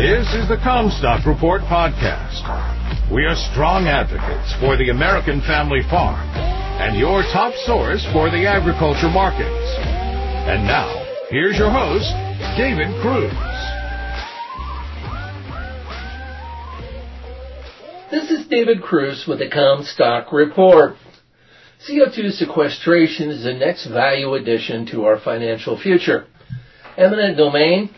This is the Commstock Report podcast. We are strong advocates for the American family farm and your top source for the agriculture markets. And now, here's your host, David Kruse. This is David Kruse with the Commstock Report. CO2 sequestration is the next value addition to our financial future. Eminent domain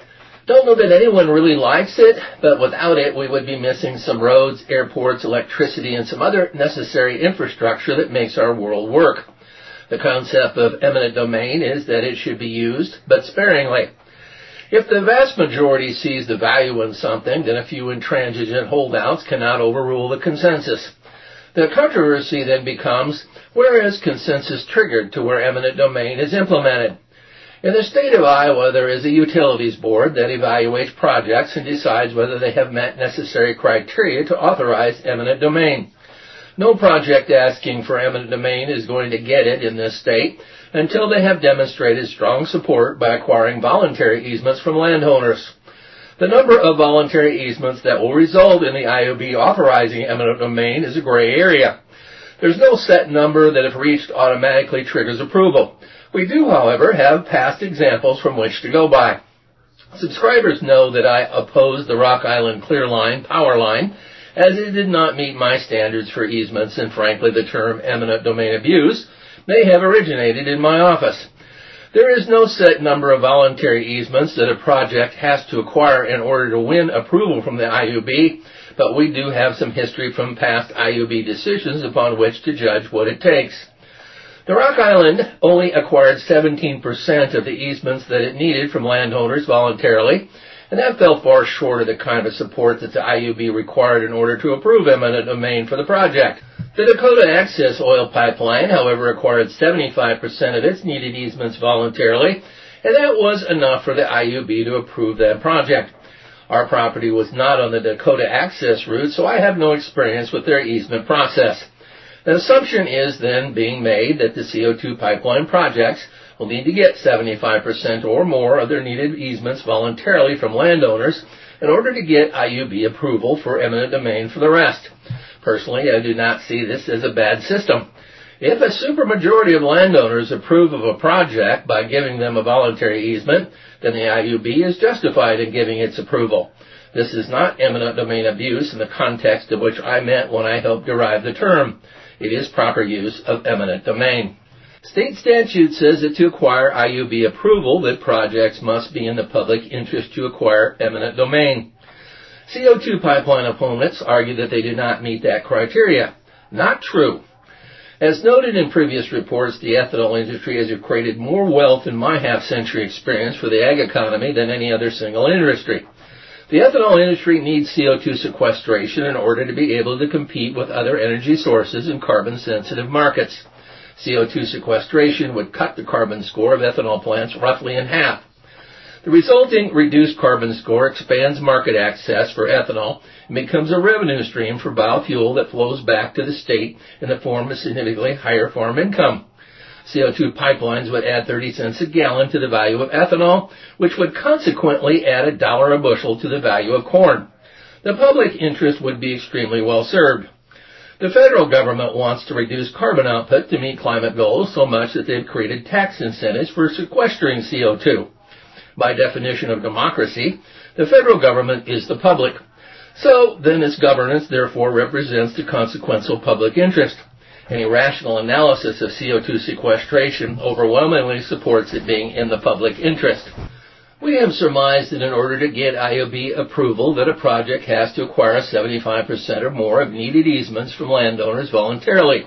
don't know that anyone really likes it, but without it, we would be missing some roads, airports, electricity, and some other necessary infrastructure that makes our world work. The concept of eminent domain is that it should be used, but sparingly. If the vast majority sees the value in something, then a few intransigent holdouts cannot overrule the consensus. The controversy then becomes, where is consensus triggered to where eminent domain is implemented? In the state of Iowa, there is a utilities board that evaluates projects and decides whether they have met necessary criteria to authorize eminent domain. No project asking for eminent domain is going to get it in this state until they have demonstrated strong support by acquiring voluntary easements from landowners. The number of voluntary easements that will result in the IOB authorizing eminent domain is a gray area. There's no set number that if reached automatically triggers approval. We do, however, have past examples from which to go by. Subscribers know that I oppose the Rock Island Clean Line power line as it did not meet my standards for easements and frankly the term eminent domain abuse may have originated in my office. There is no set number of voluntary easements that a project has to acquire in order to win approval from the IUB, but we do have some history from past IUB decisions upon which to judge what it takes. The Rock Island only acquired 17% of the easements that it needed from landowners voluntarily, and that fell far short of the kind of support that the IUB required in order to approve eminent domain for the project. The Dakota Access Oil Pipeline, however, acquired 75% of its needed easements voluntarily, and that was enough for the IUB to approve that project. Our property was not on the Dakota Access route, so I have no experience with their easement process. The assumption is then being made that the CO2 pipeline projects will need to get 75% or more of their needed easements voluntarily from landowners in order to get IUB approval for eminent domain for the rest. Personally, I do not see this as a bad system. If a supermajority of landowners approve of a project by giving them a voluntary easement, then the IUB is justified in giving its approval. This is not eminent domain abuse in the context of which I meant when I helped derive the term. It is proper use of eminent domain. State statute says that to acquire IUB approval that projects must be in the public interest to acquire eminent domain. CO2 pipeline opponents argue that they do not meet that criteria. Not true. As noted in previous reports, the ethanol industry has created more wealth in my half century experience for the ag economy than any other single industry. The ethanol industry needs CO2 sequestration in order to be able to compete with other energy sources in carbon sensitive markets. CO2 sequestration would cut the carbon score of ethanol plants roughly in half. The resulting reduced carbon score expands market access for ethanol and becomes a revenue stream for biofuel that flows back to the state in the form of significantly higher farm income. CO2 pipelines would add 30 cents a gallon to the value of ethanol, which would consequently add a dollar a bushel to the value of corn. The public interest would be extremely well served. The federal government wants to reduce carbon output to meet climate goals so much that they've created tax incentives for sequestering CO2. By definition of democracy, the federal government is the public. So then its governance therefore represents the consequential public interest. Any rational analysis of CO2 sequestration overwhelmingly supports it being in the public interest. We have surmised that in order to get IOB approval that a project has to acquire 75% or more of needed easements from landowners voluntarily.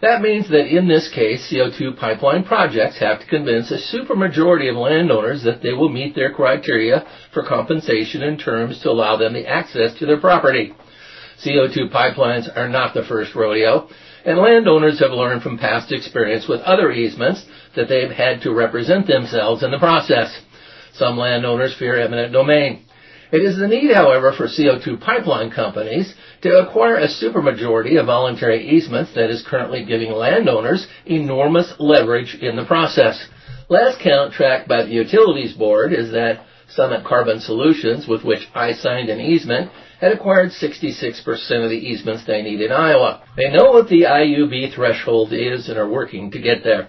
That means that in this case, CO2 pipeline projects have to convince a supermajority of landowners that they will meet their criteria for compensation and terms to allow them the access to their property. CO2 pipelines are not the first rodeo, and landowners have learned from past experience with other easements that they've had to represent themselves in the process. Some landowners fear eminent domain. It is the need, however, for CO2 pipeline companies to acquire a supermajority of voluntary easements that is currently giving landowners enormous leverage in the process. Last count tracked by the Utilities Board is that Summit Carbon Solutions, with which I signed an easement, had acquired 66% of the easements they need in Iowa. They know what the IUB threshold is and are working to get there.